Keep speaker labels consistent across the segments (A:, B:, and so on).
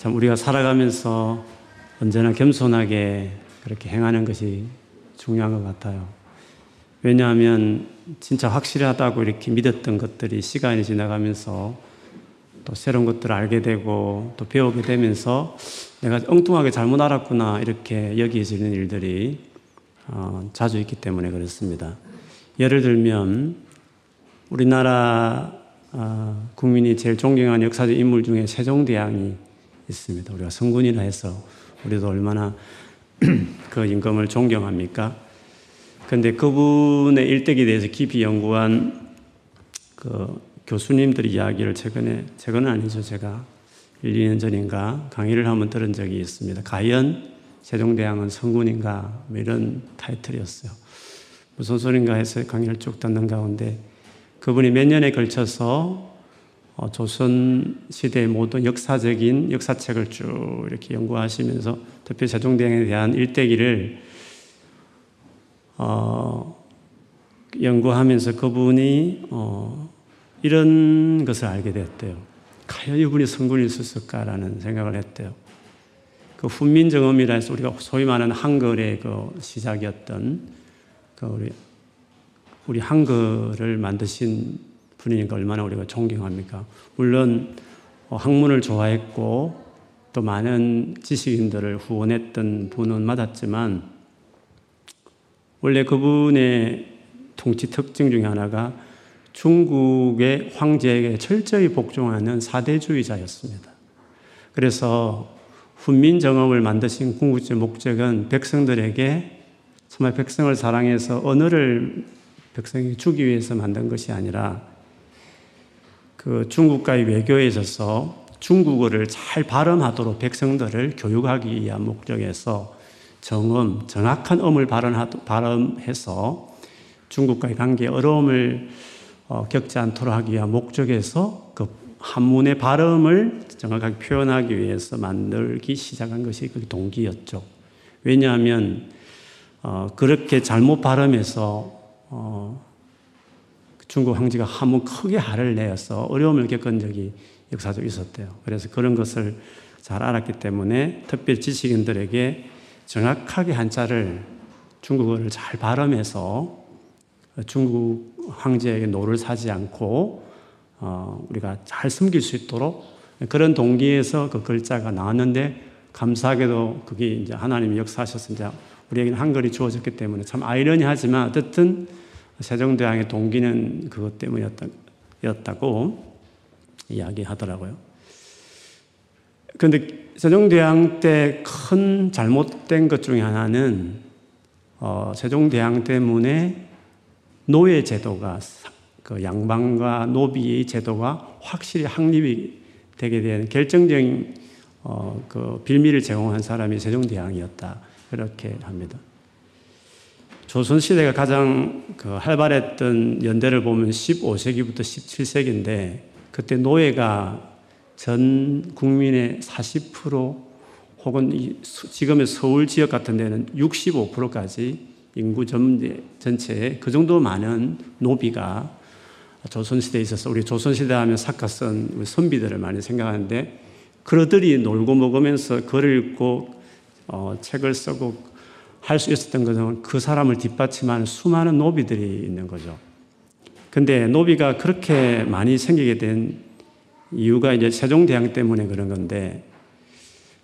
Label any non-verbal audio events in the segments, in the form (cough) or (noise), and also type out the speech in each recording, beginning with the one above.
A: 참 우리가 살아가면서 언제나 겸손하게 그렇게 행하는 것이 중요한 것 같아요. 왜냐하면 진짜 확실하다고 이렇게 믿었던 것들이 시간이 지나가면서 또 새로운 것들을 알게 되고 또 배우게 되면서 내가 엉뚱하게 잘못 알았구나 이렇게 여기지는 일들이 어, 자주 있기 때문에 그렇습니다. 예를 들면 우리나라 어, 국민이 제일 존경하는 역사적 인물 중에 세종대왕이 있습니다. 우리가 성군이라 해서 우리도 얼마나 (clears throat) 그 임금을 존경합니까? 근데 그분의 일대기에 대해서 깊이 연구한 그 교수님들의 이야기를 최근에, 최근은 아니죠. 제가 1, 2년 전인가 강의를 한번 들은 적이 있습니다. 과연 세종대왕은 성군인가? 뭐 이런 타이틀이었어요. 무슨 소린가 해서 강의를 쭉 듣는 가운데 그분이 몇 년에 걸쳐서 어, 조선 시대의 모든 역사적인 역사책을 쭉 이렇게 연구하시면서 특히 세종대왕에 대한 일대기를 어, 연구하면서 그분이 어, 이런 것을 알게 됐대요. 과연 이분이 성군일 수 있을까라는 생각을 했대요. 그 훈민정음이라 해서 우리가 소위 말하는 한글의 그 시작이었던 그 우리 우리 한글을 만드신 분이니까 얼마나 우리가 존경합니까? 물론 어, 학문을 좋아했고 또 많은 지식인들을 후원했던 분은 맞았지만 원래 그분의 통치 특징 중에 하나가 중국의 황제에게 철저히 복종하는 사대주의자였습니다. 그래서 훈민정음을 만드신 궁극적 목적은 백성들에게 정말 백성을 사랑해서 언어를 백성이 주기 위해서 만든 것이 아니라 그 중국과의 외교에 있어서 중국어를 잘 발음하도록 백성들을 교육하기 위한 목적에서 정음, 정확한 음을 발음해서 중국과의 관계에 어려움을 어, 겪지 않도록 하기 위한 목적에서 그 한문의 발음을 정확하게 표현하기 위해서 만들기 시작한 것이 그 동기였죠. 왜냐하면 어, 그렇게 잘못 발음해서 어, 중국 황제가 한 번 크게 화를 내어서 어려움을 겪은 적이 역사적으로 있었대요. 그래서 그런 것을 잘 알았기 때문에 특별 지식인들에게 정확하게 한자를 중국어를 잘 발음해서 중국 황제에게 노를 사지 않고 어, 우리가 잘 섬길 수 있도록 그런 동기에서 그 글자가 나왔는데 감사하게도 그게 이제 하나님이 역사하셔서 이제 우리에게는 한글이 주어졌기 때문에 참 아이러니하지만 어쨌든 세종대왕의 동기는 그것 때문이었다고 이야기하더라고요. 그런데 세종대왕 때 큰 잘못된 것 중에 하나는 어, 세종대왕 때문에 노예 제도가 그 양반과 노비의 제도가 확실히 확립이 되게 된 결정적인 어, 그 빌미를 제공한 사람이 세종대왕이었다 그렇게 합니다. 조선시대가 가장 그 활발했던 연대를 보면 15세기부터 17세기인데 그때 노예가 전 국민의 40% 혹은 지금의 서울 지역 같은 데는 65%까지 인구 전체에 그 정도 많은 노비가 조선시대에 있어서 우리 조선시대 하면 사카선 선비들을 많이 생각하는데 그러들이 놀고 먹으면서 글을 읽고 어, 책을 쓰고 할 수 있었던 것은 그 사람을 뒷받침하는 수많은 노비들이 있는 거죠. 근데 노비가 그렇게 많이 생기게 된 이유가 이제 세종대왕 때문에 그런 건데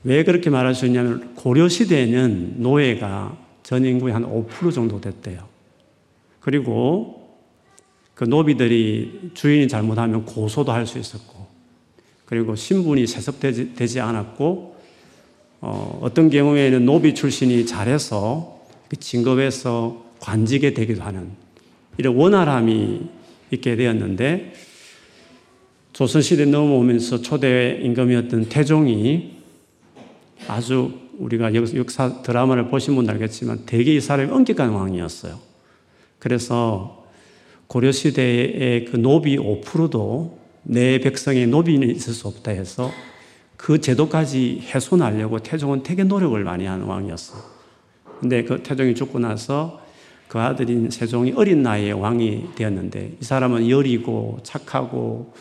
A: 왜 그렇게 말할 수 있냐면 고려시대에는 노예가 전 인구의 한 5% 정도 됐대요. 그리고 그 노비들이 주인이 잘못하면 고소도 할 수 있었고 그리고 신분이 세습되지 않았고 어, 어떤 경우에는 노비 출신이 잘해서 그 진급해서 관직에 되기도 하는 이런 원활함이 있게 되었는데 조선시대 넘어오면서 초대 임금이었던 태종이 아주 우리가 역사 드라마를 보신 분들 알겠지만 대개 이 사람이 엄격한 왕이었어요. 그래서 고려시대의 그 노비 5%도 내 백성의 노비는 있을 수 없다 해서 그 제도까지 훼손하려고 태종은 되게 노력을 많이 하는 왕이었어. 근데 그 태종이 죽고 나서 그 아들인 세종이 어린 나이에 왕이 되었는데 이 사람은 여리고 착하고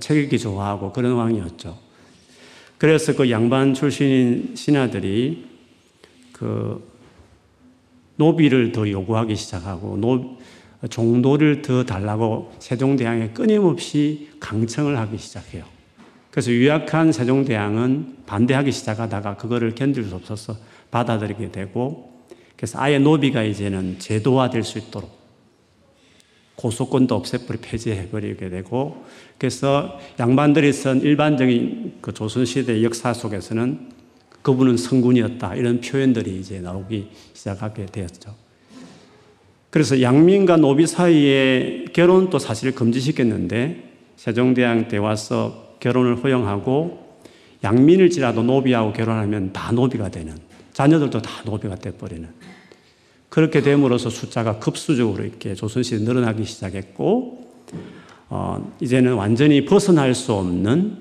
A: 책 읽기 좋아하고 그런 왕이었죠. 그래서 그 양반 출신인 신하들이 그 노비를 더 요구하기 시작하고 노, 종들을 더 달라고 세종대왕에 끊임없이 강청을 하기 시작해요. 그래서 유약한 세종대왕은 반대하기 시작하다가 그거를 견딜 수 없어서 받아들이게 되고 그래서 아예 노비가 이제는 제도화될 수 있도록 고소권도 없애버리 폐지해버리게 되고 그래서 양반들이 쓴 일반적인 그 조선시대 역사 속에서는 그분은 성군이었다 이런 표현들이 이제 나오기 시작하게 되었죠. 그래서 양민과 노비 사이에 결혼도 사실 금지시켰는데 세종대왕 때 와서 결혼을 허용하고 양민일지라도 노비하고 결혼하면 다 노비가 되는 자녀들도 다 노비가 돼버리는. 그렇게 됨으로써 숫자가 급수적으로 이렇게 조선시대 늘어나기 시작했고, 어, 이제는 완전히 벗어날 수 없는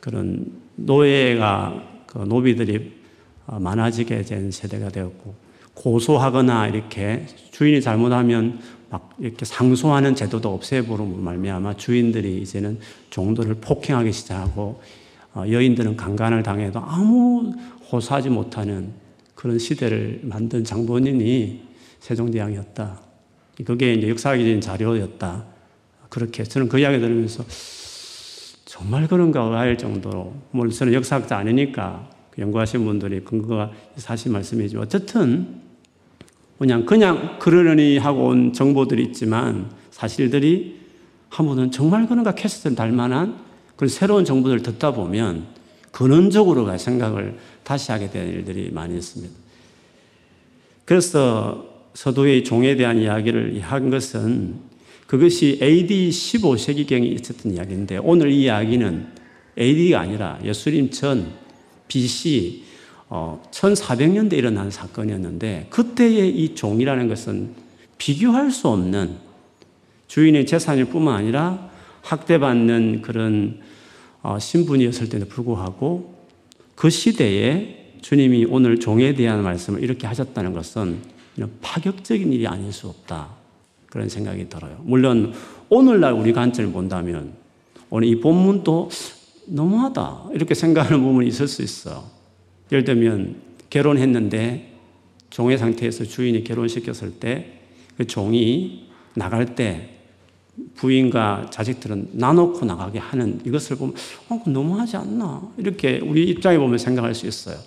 A: 그런 노예가, 그 노비들이 어, 많아지게 된 세대가 되었고, 고소하거나 이렇게 주인이 잘못하면 막 이렇게 상소하는 제도도 없애버리고 말미암아 주인들이 이제는 종도를 폭행하기 시작하고 어, 여인들은 강간을 당해도 아무 호소하지 못하는 그런 시대를 만든 장본인이 세종대왕이었다. 그게 이제 역사적인 자료였다. 그렇게 저는 그 이야기 들으면서 정말 그런가 할 정도로 물론 저는 역사학자 아니니까 그 연구하신 분들이 근거가 사실 말씀이죠. 어쨌든 그냥 그냥 그러려니 하고 온 정보들이 있지만 사실들이 한 번은 정말 그런가 캐스트를 달 만한 그런 새로운 정보들을 듣다 보면 근원적으로 생각을 다시 하게 되는 일들이 많이 있습니다. 그래서 서도의 종에 대한 이야기를 한 것은 그것이 AD 15세기경에 있었던 이야기인데 오늘 이 이야기는 AD가 아니라 예수님 전 BC 어, 1400년대 일어난 사건이었는데 그때의 이 종이라는 것은 비교할 수 없는 주인의 재산일 뿐만 아니라 학대받는 그런 어, 신분이었을 때도 불구하고 그 시대에 주님이 오늘 종에 대한 말씀을 이렇게 하셨다는 것은 파격적인 일이 아닐 수 없다. 그런 생각이 들어요. 물론 오늘날 우리 관점을 본다면 오늘 이 본문도 너무하다. 이렇게 생각하는 부분이 있을 수 있어. 예를 들면 결혼했는데 종의 상태에서 주인이 결혼시켰을 때 그 종이 나갈 때 부인과 자식들은 나놓고 나가게 하는 이것을 보면 어, 너무하지 않나 이렇게 우리 입장에 보면 생각할 수 있어요.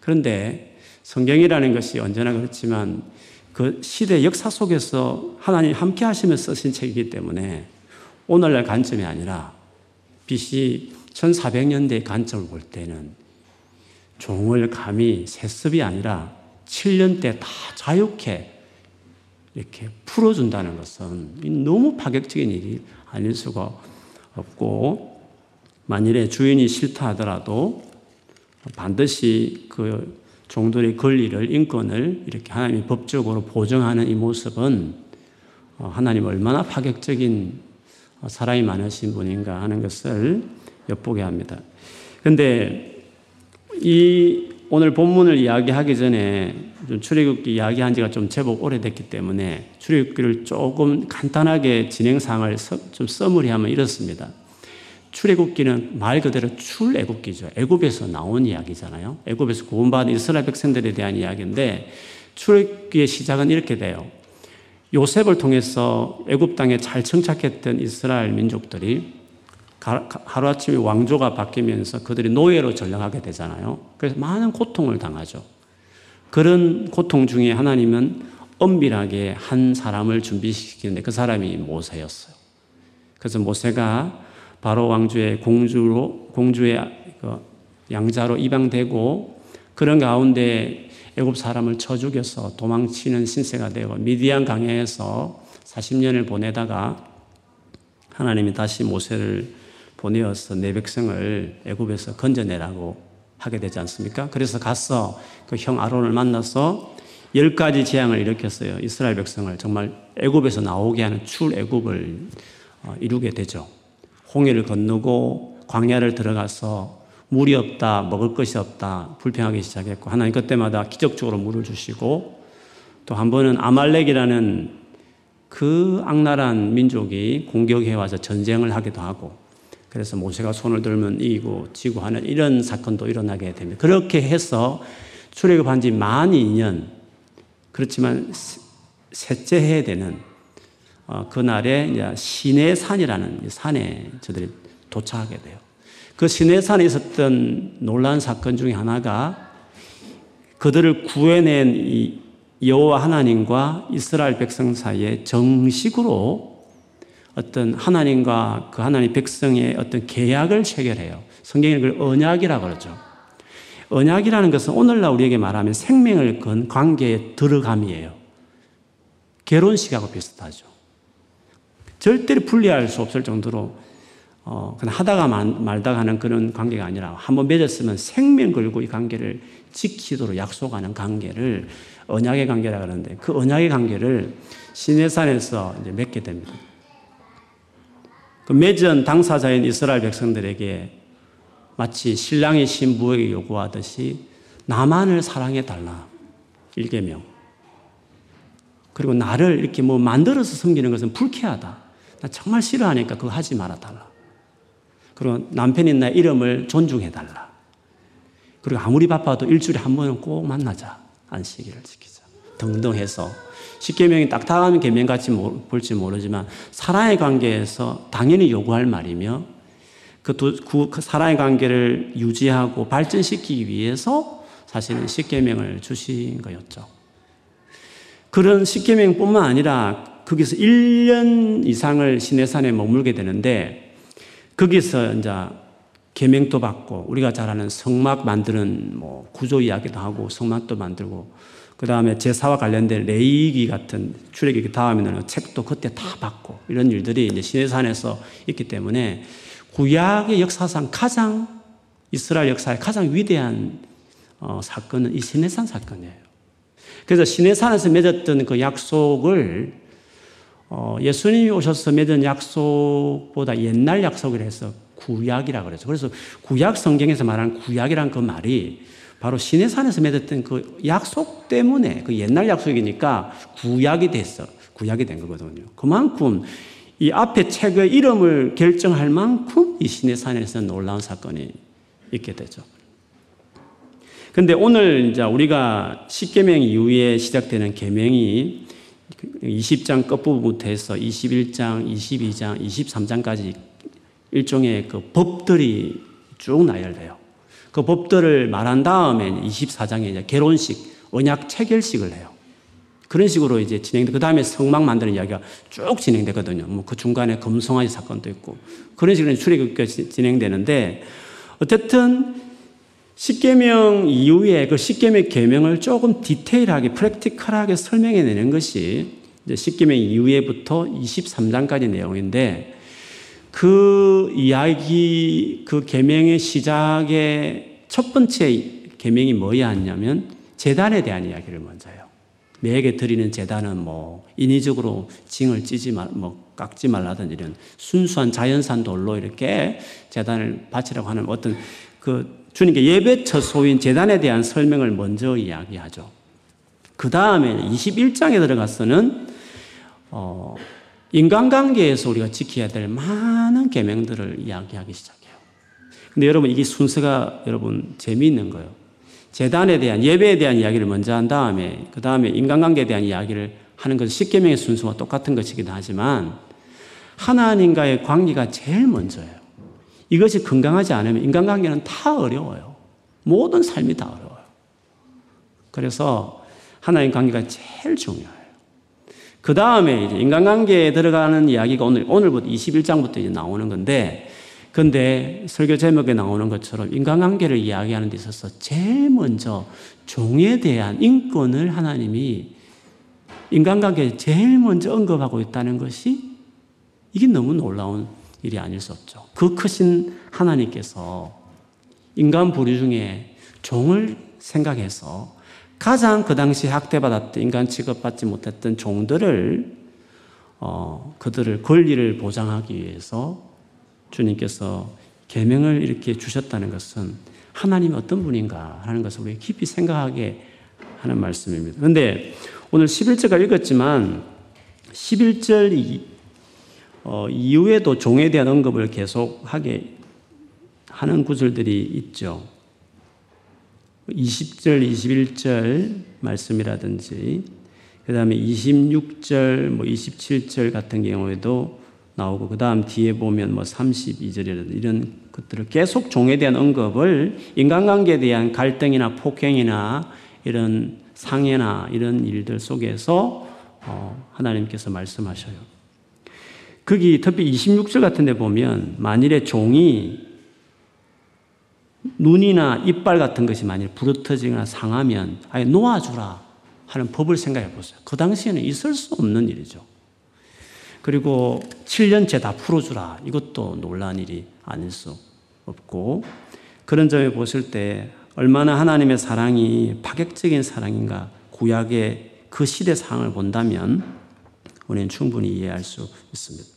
A: 그런데 성경이라는 것이 언제나 그렇지만 그 시대 역사 속에서 하나님 함께 하시며 쓰신 책이기 때문에 오늘날 관점이 아니라 BC 1400년대 관점을 볼 때는 종을 감히 세습이 아니라 7년 때 다 자유케 이렇게 풀어준다는 것은 너무 파격적인 일이 아닐 수가 없고 만일에 주인이 싫다 하더라도 반드시 그 종들의 권리를, 인권을 이렇게 하나님이 법적으로 보정하는 이 모습은 어, 하나님 얼마나 파격적인 어, 사랑이 많으신 분인가 하는 것을 엿보게 합니다. 근데 이 오늘 본문을 이야기하기 전에 출애굽기 이야기한 지가 좀 제법 오래됐기 때문에 출애굽기를 조금 간단하게 진행 상을 좀 써머리하면 이렇습니다. 출애굽기는 말 그대로 출애굽기죠. 애굽에서 나온 이야기잖아요. 애굽에서 구원받은 이스라엘 백성들에 대한 이야기인데 출애굽기의 시작은 이렇게 돼요. 요셉을 통해서 애굽 땅에 잘 정착했던 이스라엘 민족들이 하루아침에 왕조가 바뀌면서 그들이 노예로 전락하게 되잖아요. 그래서 많은 고통을 당하죠. 그런 고통 중에 하나님은 엄밀하게 한 사람을 준비시키는데 그 사람이 모세였어요. 그래서 모세가 바로 왕주의 공주로 공주의 그 양자로 입양되고 그런 가운데 애굽 사람을 쳐 죽여서 도망치는 신세가 되고 미디안 강에서 40년을 보내다가 하나님이 다시 모세를 보내어서 내 백성을 애굽에서 건져내라고 하게 되지 않습니까? 그래서 가서 그 형 아론을 만나서 열 가지 재앙을 일으켰어요. 이스라엘 백성을 정말 애굽에서 나오게 하는 출애굽을 어, 이루게 되죠. 홍해를 건너고 광야를 들어가서 물이 없다, 먹을 것이 없다, 불평하기 시작했고, 하나님 그때마다 기적적으로 물을 주시고, 또 한 번은 아말렉이라는 그 악랄한 민족이 공격해 와서 전쟁을 하기도 하고, 그래서 모세가 손을 들면 이기고 지고 하는 이런 사건도 일어나게 됩니다. 그렇게 해서 출애굽한 지 만 2년 그렇지만 셋째 해에 되는 어, 그날에 이제 시내산이라는 산에 저들이 도착하게 돼요. 그 시내산에 있었던 놀라운 사건 중에 하나가 그들을 구해낸 이 여호와 하나님과 이스라엘 백성 사이에 정식으로 어떤 하나님과 그 하나님 백성의 어떤 계약을 체결해요. 성경에 그걸 언약이라고 그러죠. 언약이라는 것은 오늘날 우리에게 말하면 생명을 건 관계의 들어감이에요. 결혼식하고 비슷하죠. 절대로 분리할 수 없을 정도로 어, 그냥 하다가 말다가 하는 그런 관계가 아니라 한번 맺었으면 생명 걸고 이 관계를 지키도록 약속하는 관계를 언약의 관계라 그러는데 그 언약의 관계를 이제 맺게 됩니다. 그 맺은 당사자인 이스라엘 백성들에게 마치 신랑의 신부에게 요구하듯이 나만을 사랑해 달라. 일개명. 그리고 나를 이렇게 뭐 만들어서 섬기는 것은 불쾌하다. 나 정말 싫어하니까 그거 하지 말아 달라. 그리고 남편인 나 이름을 존중해 달라. 그리고 아무리 바빠도 일주일에 한 번은 꼭 만나자. 안식일을 지키자. 등등 해서 십계명이 딱딱한 계명 같이 볼지 모르지만 사랑의 관계에서 당연히 요구할 말이며 그, 두, 그, 그 사랑의 관계를 유지하고 발전시키기 위해서 사실은 십계명을 주신 거였죠. 그런 십계명뿐만 아니라 거기서 1년 이상을 시내산에 머물게 되는데 거기서 이제 계명도 받고 우리가 잘 아는 성막 만드는 뭐 구조 이야기도 하고 성막도 만들고 그 다음에 제사와 관련된 레이기 같은 출애굽기 다음에는 책도 그때 다 받고 이런 일들이 이제 시내산에서 있기 때문에 구약의 역사상 가장 이스라엘 역사의 가장 위대한 어, 사건은 이 시내산 사건이에요. 그래서 시내산에서 맺었던 그 약속을 어, 예수님이 오셔서 맺은 약속보다 옛날 약속을 해서 구약이라 그러죠. 그래서 구약 성경에서 말하는 구약이란 그 말이 바로 시내산에서 맺었던 그 약속 때문에 그 옛날 약속이니까 구약이 됐어. 구약이 된 거거든요. 그만큼 이 앞에 책의 이름을 결정할 만큼 이 시내산에서 놀라운 사건이 있게 되죠. 근데 오늘 이제 우리가 10계명 이후에 시작되는 계명이 20장 끝부분부터 해서 21장, 22장, 23장까지 일종의 그 법들이 쭉 나열돼요. 그 법들을 말한 다음에 24장에 이제 결혼식, 언약 체결식을 해요. 그런 식으로 이제 진행돼. 그 다음에 성막 만드는 이야기가 쭉 진행되거든요. 뭐 그 중간에 금송아지 사건도 있고. 그런 식으로 출애굽기가 진행되는데 어쨌든 십계명 이후에 그 십계명 계명을 조금 디테일하게 프랙티컬하게 설명해 내는 것이 이제 십계명 이후에부터 23장까지 내용인데 그 이야기 그 계명의 시작의 첫 번째 계명이 뭐였냐면 재단에 대한 이야기를 먼저 해요. 매에게 드리는 재단은 뭐 인위적으로 징을 찌지 말, 뭐 깎지 말라든 이런 순수한 자연산 돌로 이렇게 재단을 바치라고 하는 어떤 그 주님께 예배 처소인 재단에 대한 설명을 먼저 이야기하죠. 그 다음에 21장에 들어가서는 어, 인간관계에서 우리가 지켜야 될 많은 계명들을 이야기하기 시작해요. 근데 여러분 이게 순서가 여러분 재미있는 거예요. 재단에 대한 예배에 대한 이야기를 먼저 한 다음에 그 다음에 인간관계에 대한 이야기를 하는 것은 십계명의 순서와 똑같은 것이기도 하지만 하나님과의 관계가 제일 먼저예요. 이것이 건강하지 않으면 인간관계는 다 어려워요. 모든 삶이 다 어려워요. 그래서 하나님 관계가 제일 중요해요. 그 다음에 이제 인간관계에 들어가는 이야기가 오늘, 오늘부터 21장부터 이제 나오는 건데 근데 설교 제목에 나오는 것처럼 인간관계를 이야기하는 데 있어서 제일 먼저 종에 대한 인권을 하나님이 인간관계에 제일 먼저 언급하고 있다는 것이 이게 너무 놀라운 일이 아닐 수 없죠. 그 크신 하나님께서 인간 부류 중에 종을 생각해서 가장 그 당시 학대받았던 인간 취급받지 못했던 종들을 어, 그들을 권리를 보장하기 위해서 주님께서 계명을 이렇게 주셨다는 것은 하나님이 어떤 분인가 하는 것을 우리 깊이 생각하게 하는 말씀입니다. 그런데 오늘 11절까 읽었지만 11절 어, 이후에도 종에 대한 언급을 계속하게 하는 구절들이 있죠. 20절, 21절 말씀이라든지, 그 다음에 26절, 뭐 27절 같은 경우에도 나오고, 그 다음 뒤에 보면 뭐 32절이라든지 이런 것들을 계속 종에 대한 언급을 인간관계에 대한 갈등이나 폭행이나 이런 상해나 이런 일들 속에서 어, 하나님께서 말씀하셔요. 거기 특히 26절 같은 데 보면 만일에 종이 눈이나 이빨 같은 것이 만일 부러터지거나 상하면 아예 놓아주라 하는 법을 생각해 보세요. 그 당시에는 있을 수 없는 일이죠. 그리고 7년째 다 풀어주라. 이것도 놀란 일이 아닐 수 없고 그런 점에 보실 때 얼마나 하나님의 사랑이 파격적인 사랑인가 구약의 그 시대 상황을 본다면 우리는 충분히 이해할 수 있습니다.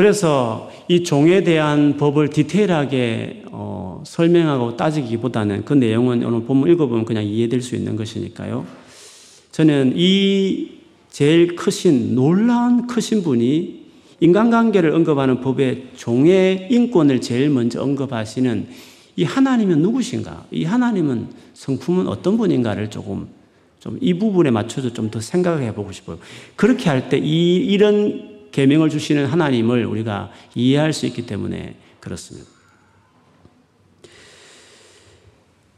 A: 그래서 이 종에 대한 법을 디테일하게 어, 설명하고 따지기보다는 그 내용은 오늘 본문 읽어보면 그냥 이해될 수 있는 것이니까요. 저는 이 제일 크신 놀라운 크신 분이 인간관계를 언급하는 법의 종의 인권을 제일 먼저 언급하시는 이 하나님은 누구신가? 이 하나님은 성품은 어떤 분인가를 조금 좀 이 부분에 맞춰서 좀 더 생각해 보고 싶어요. 그렇게 할 때 이 이런 계명을 주시는 하나님을 우리가 이해할 수 있기 때문에 그렇습니다.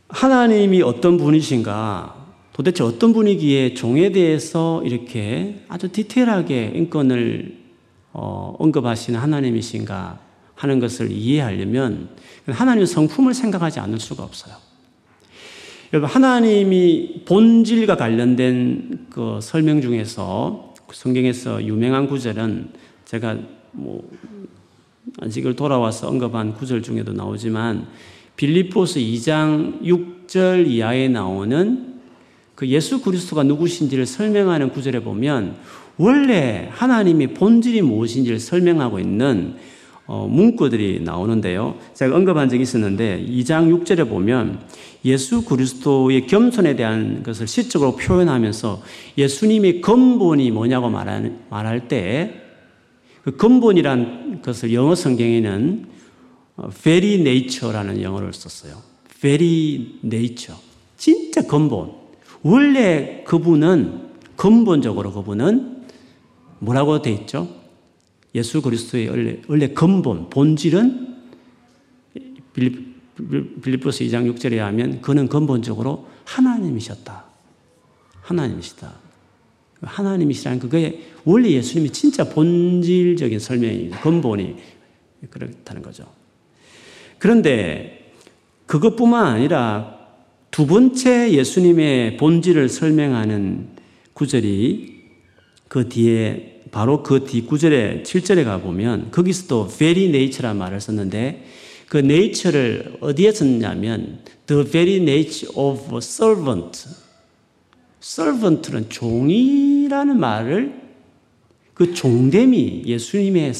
A: 하나님이 어떤 분이신가? 도대체 어떤 분이기에 종에 대해서 이렇게 아주 디테일하게 인권을 어, 언급하시는 하나님이신가 하는 것을 이해하려면 하나님의 성품을 생각하지 않을 수가 없어요. 여러분, 하나님이 본질과 관련된 그 설명 중에서 성경에서 유명한 구절은 제가 뭐 안식을 돌아와서 언급한 구절 중에도 나오지만 빌립보스 2장 6절 이하에 나오는 그 예수 그리스도가 누구신지를 설명하는 구절에 보면 원래 하나님이 본질이 무엇인지를 설명하고 있는 어, 문구들이 나오는데요. 제가 언급한 적이 있었는데 2장 6절에 보면 예수 그리스도의 겸손에 대한 것을 시적으로 표현하면서 예수님의 근본이 뭐냐고 말할 때 그 근본이란 것을 영어 성경에는 어, very nature라는 영어를 썼어요. very nature. 진짜 근본. 원래 그분은 근본적으로 그분은 뭐라고 돼 있죠? 예수 그리스도의 원래, 원래 근본, 본질은 빌립, 빌립보스 2장 6절에 하면 그는 근본적으로 하나님이셨다. 하나님이시다. 하나님이시라는 그거에 원래 예수님이 진짜 본질적인 설명입니다. 근본이 그렇다는 거죠. 그런데 그것뿐만 아니라 두 번째 예수님의 본질을 설명하는 구절이 그 뒤에 바로 그 뒷구절에 7절에 가보면 거기서도 very nature란 말을 썼는데 그 nature를 어디에 썼냐면 the very nature of servant. servant는 종이라는 말을 그 종됨이 예수님의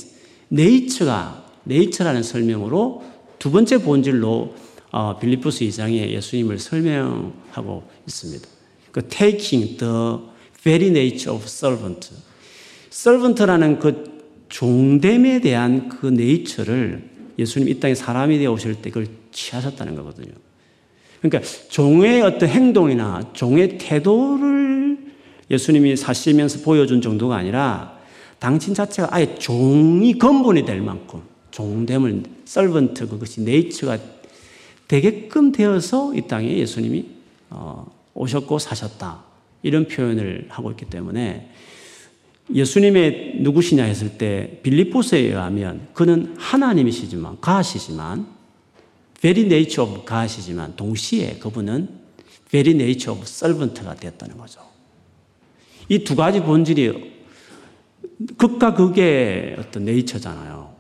A: 네이처가 네이처라는 설명으로 두 번째 본질로 어, 빌리포스 2장에 예수님을 설명하고 있습니다. 그 taking the very nature of servant. 서번트라는 그 종됨에 대한 그 네이처를 예수님 이 땅에 사람이 되어 오실 때 그걸 취하셨다는 거거든요. 그러니까 종의 어떤 행동이나 종의 태도를 예수님이 사시면서 보여준 정도가 아니라 당신 자체가 아예 종이 근본이 될 만큼 종됨을 서번트 그것이 네이처가 되게끔 되어서 이 땅에 예수님이 어, 오셨고 사셨다 이런 표현을 하고 있기 때문에 예수님의 누구시냐 했을 때 빌리포스에 의하면 그는 하나님이시지만 가시지만 very nature of 가시지만 동시에 그분은 very nature of servant가 되었다는 거죠. 이 두 가지 본질이 극과 극의 어떤 네이처잖아요.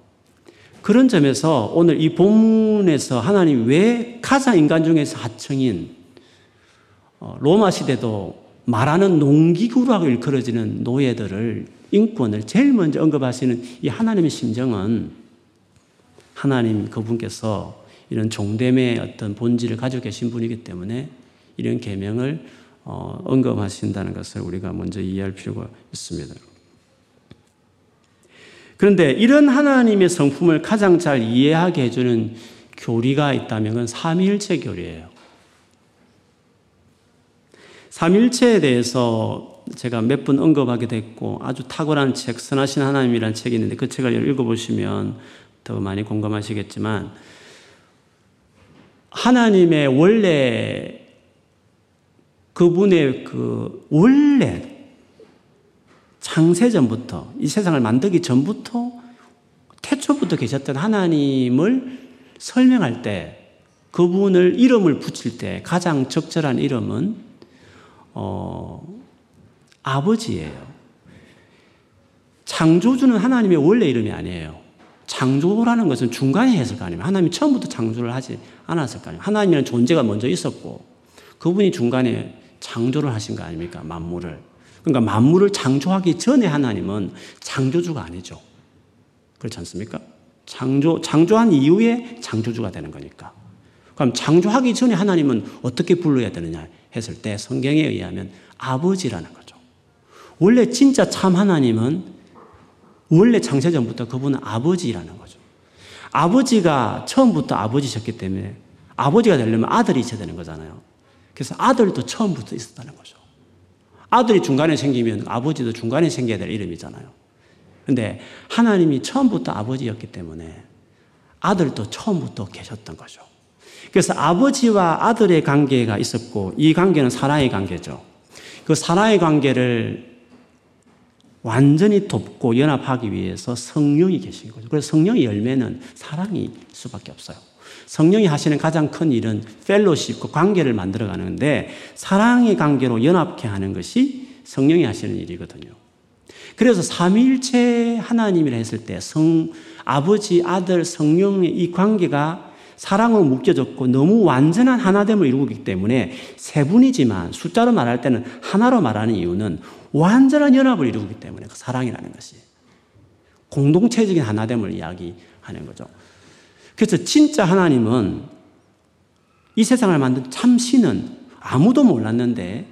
A: 그런 점에서 오늘 이 본문에서 하나님 왜 가장 인간 중에서 하층인 어, 로마 시대도 말하는 농기구라고 일컬어지는 노예들을 인권을 제일 먼저 언급하시는 이 하나님의 심정은 하나님 그분께서 이런 종됨의 어떤 본질을 가지고 계신 분이기 때문에 이런 계명을 어, 언급하신다는 것을 우리가 먼저 이해할 필요가 있습니다. 그런데 이런 하나님의 성품을 가장 잘 이해하게 해주는 교리가 있다면 그건 삼위일체 교리예요. 삼위일체에 대해서 제가 몇 번 언급하게 됐고 아주 탁월한 책 선하신 하나님이라는 책이 있는데 그 책을 읽어보시면 더 많이 공감하시겠지만 하나님의 원래 그분의 그 원래 창세전부터 이 세상을 만들기 전부터 태초부터 계셨던 하나님을 설명할 때 그분을 이름을 붙일 때 가장 적절한 이름은 어, 아버지예요. 창조주는 하나님의 원래 이름이 아니에요. 창조라는 것은 중간에 했을 거 아니에요. 하나님이 처음부터 창조를 하지 않았을 거 아니에요. 하나님이라는 존재가 먼저 있었고 그분이 중간에 창조를 하신 거 아닙니까? 만물을. 그러니까 만물을 창조하기 전에 하나님은 창조주가 아니죠. 그렇지 않습니까? 창조, 창조한 이후에 창조주가 되는 거니까. 그럼 창조하기 전에 하나님은 어떻게 불러야 되느냐 했을 때 성경에 의하면 아버지라는 거죠. 원래 진짜 참 하나님은 원래 창세전부터 그분은 아버지라는 거죠. 아버지가 처음부터 아버지셨기 때문에 아버지가 되려면 아들이 있어야 되는 거잖아요. 그래서 아들도 처음부터 있었다는 거죠. 아들이 중간에 생기면 아버지도 중간에 생겨야 될 이름이잖아요. 근데 하나님이 처음부터 아버지였기 때문에 아들도 처음부터 계셨던 거죠. 그래서 아버지와 아들의 관계가 있었고 이 관계는 사랑의 관계죠. 그 사랑의 관계를 완전히 돕고 연합하기 위해서 성령이 계신 거죠. 그래서 성령의 열매는 사랑일 수밖에 없어요. 성령이 하시는 가장 큰 일은 펠로십, 그 관계를 만들어 가는데 사랑의 관계로 연합케 하는 것이 성령이 하시는 일이거든요. 그래서 삼위일체 하나님이라 했을 때 성, 아버지, 아들, 성령의 이 관계가 사랑으로 묶여졌고 너무 완전한 하나됨을 이루기 때문에 세 분이지만 숫자로 말할 때는 하나로 말하는 이유는 완전한 연합을 이루기 때문에 그 사랑이라는 것이 공동체적인 하나됨을 이야기하는 거죠. 그래서 진짜 하나님은 이 세상을 만든 참 신은 아무도 몰랐는데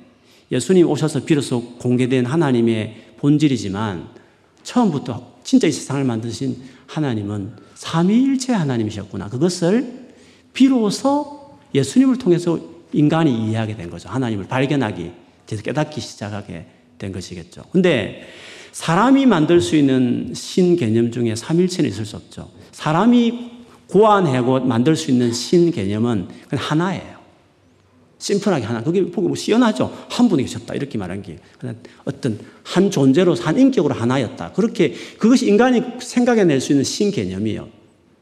A: 예수님 오셔서 비로소 공개된 하나님의 본질이지만 처음부터 진짜 이 세상을 만드신 하나님은 삼위일체 하나님이셨구나. 그것을 비로소 예수님을 통해서 인간이 이해하게 된 거죠. 하나님을 발견하기, 깨닫기 시작하게 된 것이겠죠. 근데 사람이 만들 수 있는 신 개념 중에 삼일체는 있을 수 없죠. 사람이 고안하고 만들 수 있는 신 개념은 그냥 하나예요. 심플하게 하나. 그게 보기 뭐 시원하죠. 한 분이 계셨다. 이렇게 말한 게. 그냥 어떤 한 존재로, 한 인격으로 하나였다. 그렇게, 그것이 인간이 생각해낼 수 있는 신 개념이에요.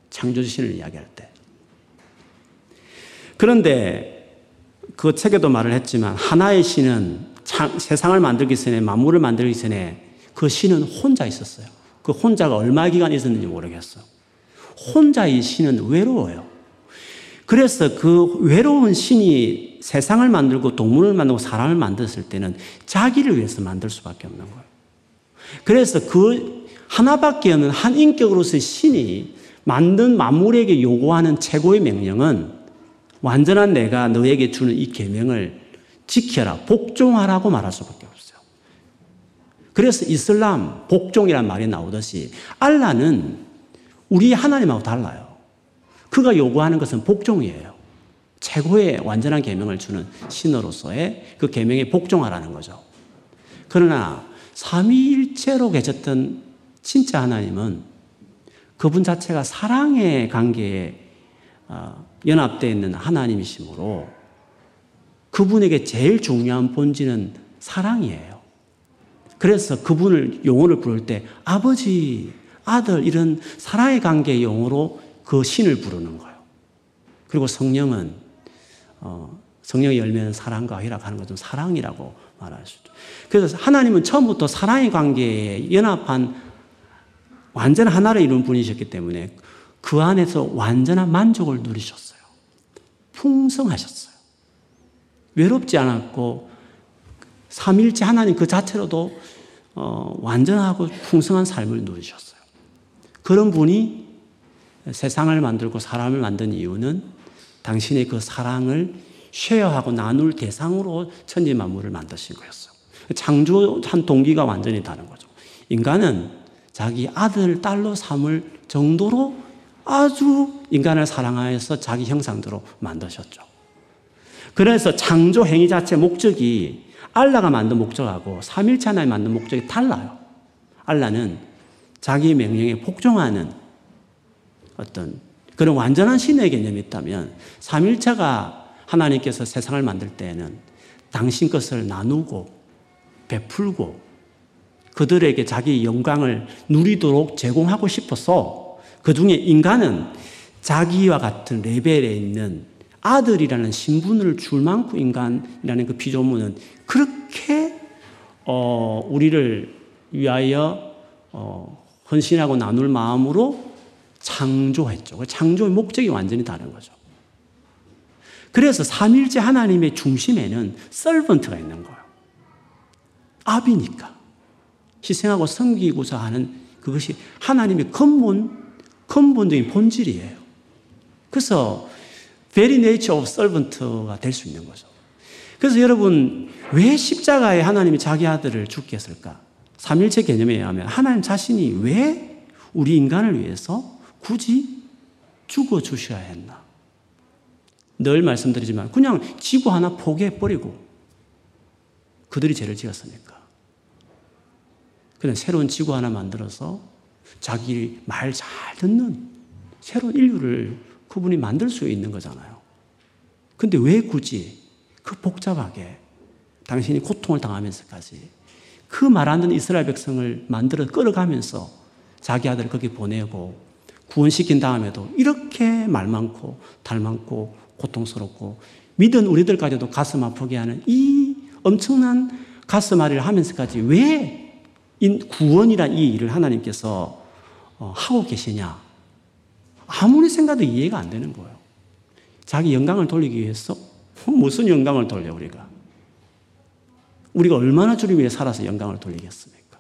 A: 창조주 신을 이야기할 때. 그런데 그 책에도 말을 했지만 하나의 신은 세상을 만들기 전에 만물을 만들기 전에 그 신은 혼자 있었어요. 그 혼자가 얼마 기간 있었는지 모르겠어. 혼자의 신은 외로워요. 그래서 그 외로운 신이 세상을 만들고 동물을 만들고 사람을 만들었을 때는 자기를 위해서 만들 수밖에 없는 거예요. 그래서 그 하나밖에 없는 한 인격으로서의 신이 만든 만물에게 요구하는 최고의 명령은 완전한 내가 너에게 주는 이 계명을 지켜라, 복종하라고 말할 수밖에 없어요. 그래서 이슬람 복종이란 말이 나오듯이 알라는 우리 하나님하고 달라요. 그가 요구하는 것은 복종이에요. 최고의 완전한 계명을 주는 신으로서의 그 계명에 복종하라는 거죠. 그러나 삼위일체로 계셨던 진짜 하나님은 그분 자체가 사랑의 관계에 어, 연합되어 있는 하나님이시므로 그분에게 제일 중요한 본질은 사랑이에요. 그래서 그분을 용어를 부를 때 아버지, 아들 이런 사랑의 관계의 용어로 그 신을 부르는 거예요. 그리고 성령은 어, 성령의 열매는 사랑과 희락 하는 것은 사랑이라고 말할 수 있죠. 그래서 하나님은 처음부터 사랑의 관계에 연합한 완전 하나를 이룬 분이셨기 때문에 그 안에서 완전한 만족을 누리셨어요. 풍성하셨어요. 외롭지 않았고 삼일째 하나님 그 자체로도 어, 완전하고 풍성한 삶을 누리셨어요. 그런 분이 세상을 만들고 사람을 만든 이유는 당신의 그 사랑을 쉐어하고 나눌 대상으로 천지 만물을 만드신 거였어요. 창조한 동기가 완전히 다른 거죠. 인간은 자기 아들, 딸로 삼을 정도로 아주 인간을 사랑하여서 자기 형상대로 만드셨죠. 그래서 창조 행위 자체 목적이 알라가 만든 목적하고 삼일체 하나님 만든 목적이 달라요. 알라는 자기 명령에 복종하는 어떤 그런 완전한 신의 개념이 있다면 삼일체가 하나님께서 세상을 만들 때에는 당신 것을 나누고 베풀고 그들에게 자기 영광을 누리도록 제공하고 싶어서 그 중에 인간은 자기와 같은 레벨에 있는 아들이라는 신분을 줄 만큼 인간이라는 그 피조물은 그렇게 어, 우리를 위하여 어, 헌신하고 나눌 마음으로 창조했죠. 그 창조의 목적이 완전히 다른 거죠. 그래서 삼일째 하나님의 중심에는 서번트가 있는 거예요. 아비니까. 희생하고 섬기고자 하는 그것이 하나님의 근본, 근본적인 본질이에요. 그래서 very nature of servant가 될 수 있는 거죠. 그래서 여러분, 왜 십자가에 하나님이 자기 아들을 죽게 했을까? 삼일체 개념에 의하면 하나님 자신이 왜 우리 인간을 위해서 굳이 죽어 주셔야 했나? 늘 말씀드리지만 그냥 지구 하나 포기해 버리고 그들이 죄를 지었으니까. 그냥 새로운 지구 하나 만들어서 자기 말 잘 듣는 새로운 인류를 그분이 만들 수 있는 거잖아요. 근데 왜 굳이 그 복잡하게 당신이 고통을 당하면서까지 그말안 듣는 이스라엘 백성을 만들어 끌어가면서 자기 아들을 거기 보내고 구원시킨 다음에도 이렇게 말 많고 달 많고 고통스럽고 믿은 우리들까지도 가슴 아프게 하는 이 엄청난 가슴 아리를 하면서까지 왜 구원이란 이 일을 하나님께서 어, 하고 계시냐? 아무리 생각도 이해가 안 되는 거예요. 자기 영광을 돌리기 위해서 무슨 영광을 돌려 우리가? 우리가 얼마나 주를 위해 살아서 영광을 돌리겠습니까?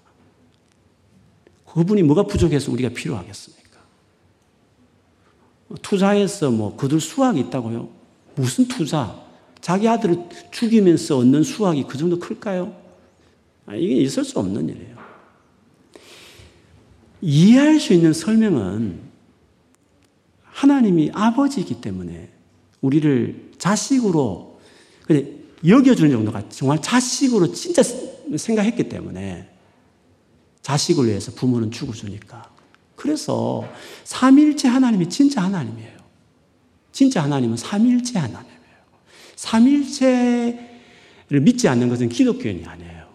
A: 그분이 뭐가 부족해서 우리가 필요하겠습니까? 투자해서 뭐 그들 수확이 있다고요? 무슨 투자? 자기 아들을 죽이면서 얻는 수확이 그 정도 클까요? 아, 이게 있을 수 없는 일이에요. 이해할 수 있는 설명은 하나님이 아버지이기 때문에 우리를 자식으로 여겨주는 정도가 정말 자식으로 진짜 생각했기 때문에 자식을 위해서 부모는 죽어주니까. 그래서 삼일째 하나님이 진짜 하나님이에요. 진짜 하나님은 삼일째 하나님이에요. 삼일체를 믿지 않는 것은 기독교인이 아니에요.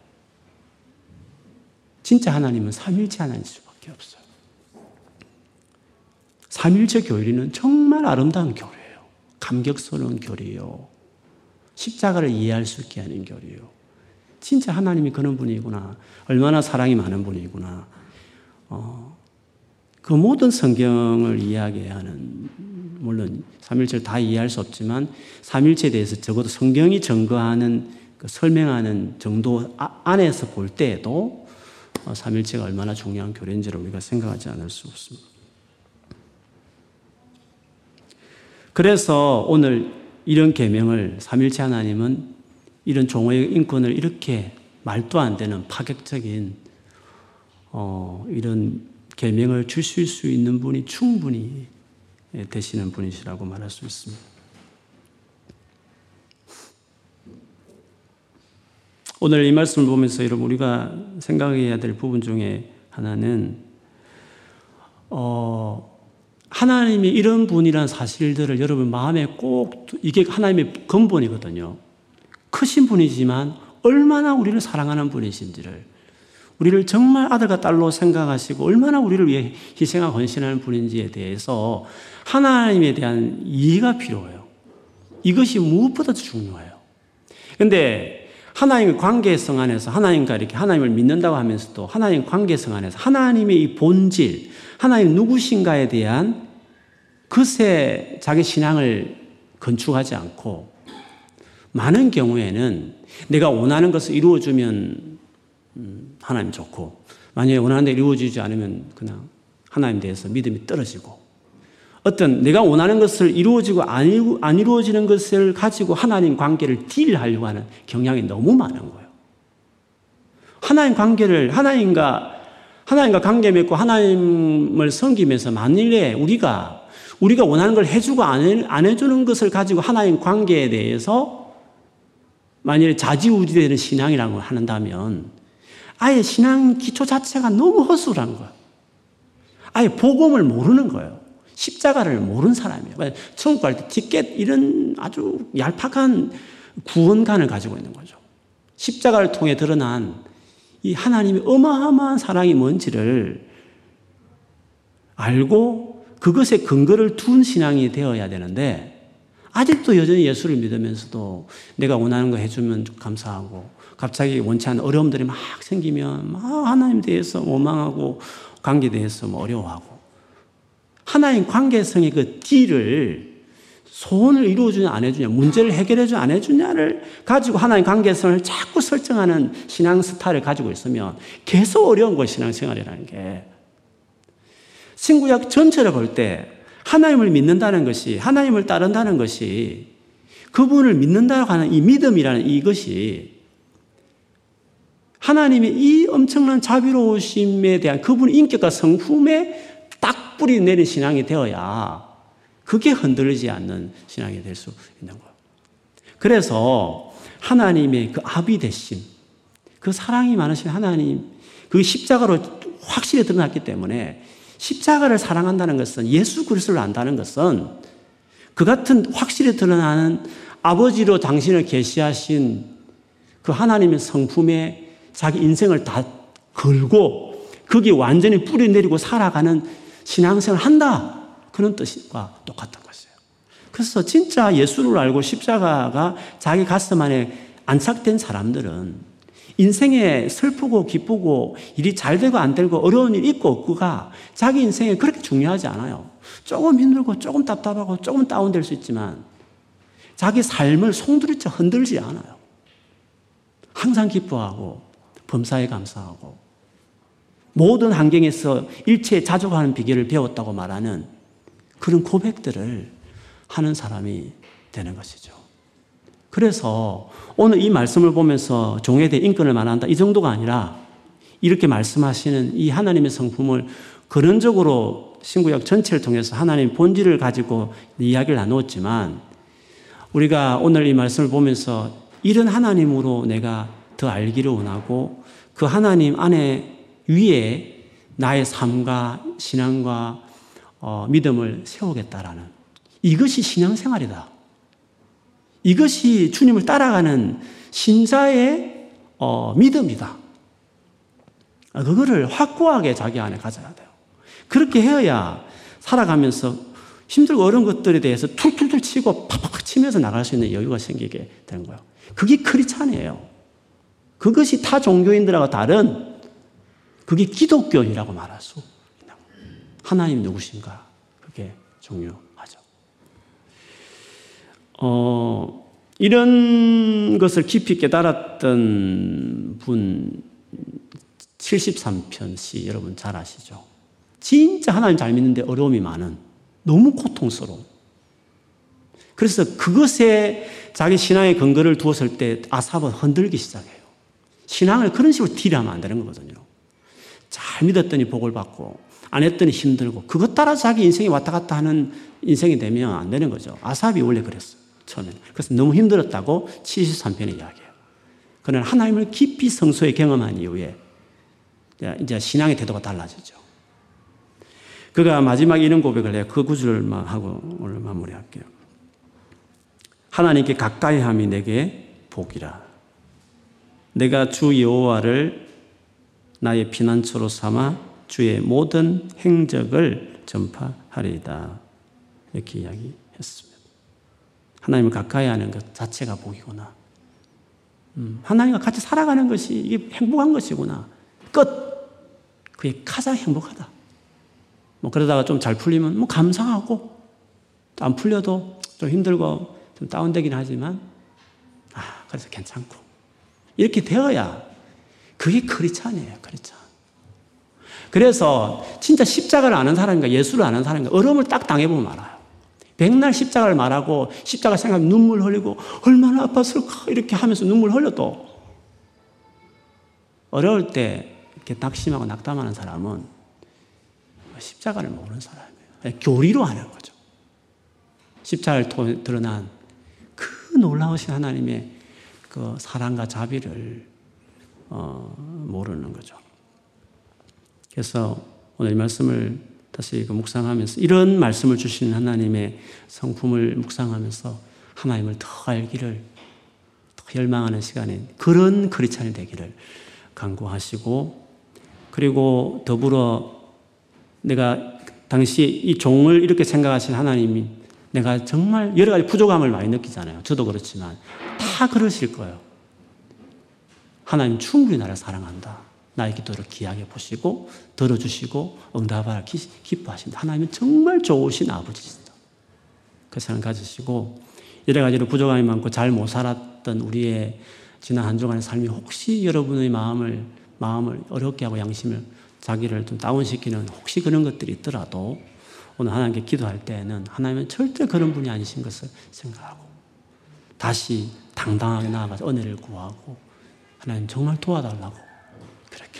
A: 진짜 하나님은 삼일체 하나님일 수밖에 없어요. 삼일체 교리는 정말 아름다운 교리예요. 감격스러운 교리예요. 십자가를 이해할 수 있게 하는 교리예요. 진짜 하나님이 그런 분이구나. 얼마나 사랑이 많은 분이구나. 어, 그 모든 성경을 이야기하는 물론 삼일체를 다 이해할 수 없지만 삼일체에 대해서 적어도 성경이 증거하는 그 설명하는 정도 아, 안에서 볼 때에도 어, 삼일체가 얼마나 중요한 교례인지를 우리가 생각하지 않을 수 없습니다. 그래서 오늘 이런 계명을 삼일체 하나님은 이런 종의 인권을 이렇게 말도 안 되는 파격적인 어, 이런 계명을 주실 수 있는 분이 충분히 되시는 분이시라고 말할 수 있습니다. 오늘 이 말씀을 보면서 여러분 우리가 생각해야 될 부분 중에 하나는 어, 하나님이 이런 분이란 사실들을 여러분 마음에 꼭 이게 하나님의 근본이거든요. 크신 분이지만 얼마나 우리를 사랑하는 분이신지를 우리를 정말 아들과 딸로 생각하시고 얼마나 우리를 위해 희생하고 헌신하는 분인지에 대해서 하나님에 대한 이해가 필요해요. 이것이 무엇보다도 중요해요. 근데 하나님의 관계성 안에서 하나님과 이렇게 하나님을 믿는다고 하면서도 하나님 관계성 안에서 하나님의 이 본질, 하나님 누구신가에 대한 그새 자기 신앙을 건축하지 않고 많은 경우에는 내가 원하는 것을 이루어주면 음, 하나님 좋고 만약에 원하는 대로 이루어지지 않으면 그냥 하나님 대해서 믿음이 떨어지고 어떤 내가 원하는 것을 이루어지고 안 이루어지는 것을 가지고 하나님 관계를 딜하려고 하는 경향이 너무 많은 거예요. 하나님 관계를 하나님과 하나님과 관계 맺고 하나님을 섬기면서 만일에 우리가 우리가 원하는 걸 해주고 안, 해, 안 해주는 것을 가지고 하나님 관계에 대해서 만일에 자지우지되는 신앙이라고 한다면 아예 신앙 기초 자체가 너무 허술한 거예요. 아예 복음을 모르는 거예요. 십자가를 모르는 사람이에요. 천국 갈 때 티켓 이런 아주 얄팍한 구원관을 가지고 있는 거죠. 십자가를 통해 드러난 이 하나님의 어마어마한 사랑이 뭔지를 알고 그것에 근거를 둔 신앙이 되어야 되는데 아직도 여전히 예수를 믿으면서도 내가 원하는 거 해주면 감사하고 갑자기 원치 않은 어려움들이 막 생기면 막 하나님 대해서 원망하고 관계에 대해서 뭐 어려워하고 하나님 관계성의 그 띠를 소원을 이루어주냐 안 해주냐 문제를 해결해주냐 안 해주냐를 가지고 하나님 관계성을 자꾸 설정하는 신앙 스타일을 가지고 있으면 계속 어려운 거예요 신앙생활이라는 게. 신구약 전체를 볼 때 하나님을 믿는다는 것이 하나님을 따른다는 것이 그분을 믿는다고 하는 이 믿음이라는 이것이 하나님의 이 엄청난 자비로우심에 대한 그분의 인격과 성품에 딱 뿌리 내린 신앙이 되어야 그게 흔들리지 않는 신앙이 될 수 있는 거예요. 그래서 하나님의 그 아비되심, 그 사랑이 많으신 하나님, 그 십자가로 확실히 드러났기 때문에 십자가를 사랑한다는 것은 예수 그리스도를 안다는 것은 그 같은 확실히 드러나는 아버지로 당신을 계시하신 그 하나님의 성품에 자기 인생을 다 걸고 거기에 완전히 뿌리 내리고 살아가는 신앙생활을 한다. 그런 뜻과 똑같은 것이에요. 그래서 진짜 예수를 알고 십자가가 자기 가슴 안에 안착된 사람들은 인생에 슬프고 기쁘고 일이 잘 되고 안 되고 어려운 일 있고 없고가 자기 인생에 그렇게 중요하지 않아요. 조금 힘들고 조금 답답하고 조금 다운될 수 있지만 자기 삶을 송두리째 흔들지 않아요. 항상 기뻐하고 범사에 감사하고 모든 환경에서 일체에 자족하는 비결을 배웠다고 말하는 그런 고백들을 하는 사람이 되는 것이죠. 그래서 오늘 이 말씀을 보면서 종에 대해 인권을 말한다 이 정도가 아니라 이렇게 말씀하시는 이 하나님의 성품을 근원적으로 신구약 전체를 통해서 하나님 본질을 가지고 이야기를 나누었지만 우리가 오늘 이 말씀을 보면서 이런 하나님으로 내가 더 알기를 원하고 그 하나님 안에 위에 나의 삶과 신앙과 어, 믿음을 세우겠다라는 이것이 신앙생활이다. 이것이 주님을 따라가는 신자의 어, 믿음이다. 그거를 확고하게 자기 안에 가져야 돼요. 그렇게 해야 살아가면서 힘들고 어려운 것들에 대해서 툴툴툴 치고 팍팍 치면서 나갈 수 있는 여유가 생기게 되는 거예요. 그게 크리찬이에요. 그것이 타 종교인들하고 다른 그게 기독교이라고 말할 수 있는. 하나님 누구신가? 그게 중요하죠. 어, 이런 것을 깊이 깨달았던 분 73편 시 여러분 잘 아시죠? 진짜 하나님 잘 믿는데 어려움이 많은 너무 고통스러운 그래서 그것에 자기 신앙의 근거를 두었을 때 아삽은 흔들기 시작해요. 신앙을 그런 식으로 딜하면 안 되는 거거든요. 잘 믿었더니 복을 받고 안 했더니 힘들고 그것 따라 자기 인생이 왔다 갔다 하는 인생이 되면 안 되는 거죠. 아삽이 원래 그랬어요. 처음에는. 그래서 너무 힘들었다고 73편에 이야기해요. 그러나 하나님을 깊이 성소에 경험한 이후에 이제 신앙의 태도가 달라지죠. 그가 마지막에 이런 고백을 해요. 그 구절만 하고 오늘 마무리할게요. 하나님께 가까이 함이 내게 복이라. 내가 주 여호와를 나의 피난처로 삼아 주의 모든 행적을 전파하리이다. 이렇게 이야기했습니다. 하나님을 가까이 하는 것 자체가 복이구나. 음, 하나님과 같이 살아가는 것이 이게 행복한 것이구나. 끝. 그게 가장 행복하다. 뭐 그러다가 좀 잘 풀리면 뭐 감사하고 안 풀려도 좀 힘들고 좀 다운되긴 하지만 아 그래서 괜찮고 이렇게 되어야 그게 크리찬이에요 크리찬 그래서 진짜 십자가를 아는 사람인가 예수를 아는 사람인가 어려움을 딱 당해보면 알아요 백날 십자가를 말하고 십자가 생각하면 눈물 흘리고 얼마나 아팠을까 이렇게 하면서 눈물 흘려도 어려울 때 이렇게 낙심하고 낙담하는 사람은 십자가를 모르는 사람이에요. 교리로 하는 거죠. 십자가를 드러난 그 놀라우신 하나님의 그 사랑과 자비를 어, 모르는 거죠. 그래서 오늘 말씀을 다시 그 묵상하면서 이런 말씀을 주시는 하나님의 성품을 묵상하면서 하나님을 더 알기를 더 열망하는 시간에 그런 크리스찬이 되기를 간구하시고 그리고 더불어 내가 당시 이 종을 이렇게 생각하신 하나님이 내가 정말 여러 가지 부족함을 많이 느끼잖아요. 저도 그렇지만 다 그러실 거예요. 하나님 충분히 나를 사랑한다. 나의 기도를 귀하게 보시고 들어주시고 응답하라 기뻐하신다. 하나님은 정말 좋으신 아버지시다. 그 생각 가지시고 여러 가지로 부족함이 많고 잘 못 살았던 우리의 지난 한 주간의 삶이 혹시 여러분의 마음을 마음을 어렵게 하고 양심을 자기를 좀 다운시키는 혹시 그런 것들이 있더라도 오늘 하나님께 기도할 때에는 하나님은 절대 그런 분이 아니신 것을 생각하고 다시 당당하게 나아가서 은혜를 구하고 하나님 정말 도와달라고 그렇게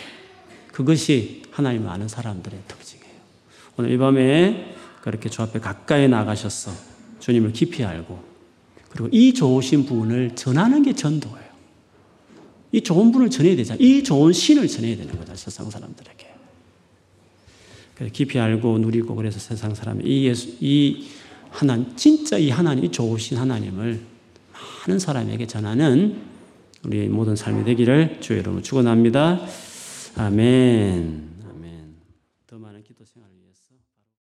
A: 그것이 하나님을 아는 사람들의 특징이에요. 오늘 이 밤에 그렇게 주 앞에 가까이 나가셔서 주님을 깊이 알고 그리고 이 좋으신 분을 전하는 게 전도예요. 이 좋은 분을 전해야 되잖아요. 이 좋은 신을 전해야 되는 거죠. 세상 사람들에게. 깊이 알고 누리고 그래서 세상 사람이 이 예수, 이 하나님, 진짜 이 하나님, 이 좋으신 하나님을 많은 사람에게 전하는 우리 모든 삶이 되기를 주의 이름으로 축원합니다. 아멘.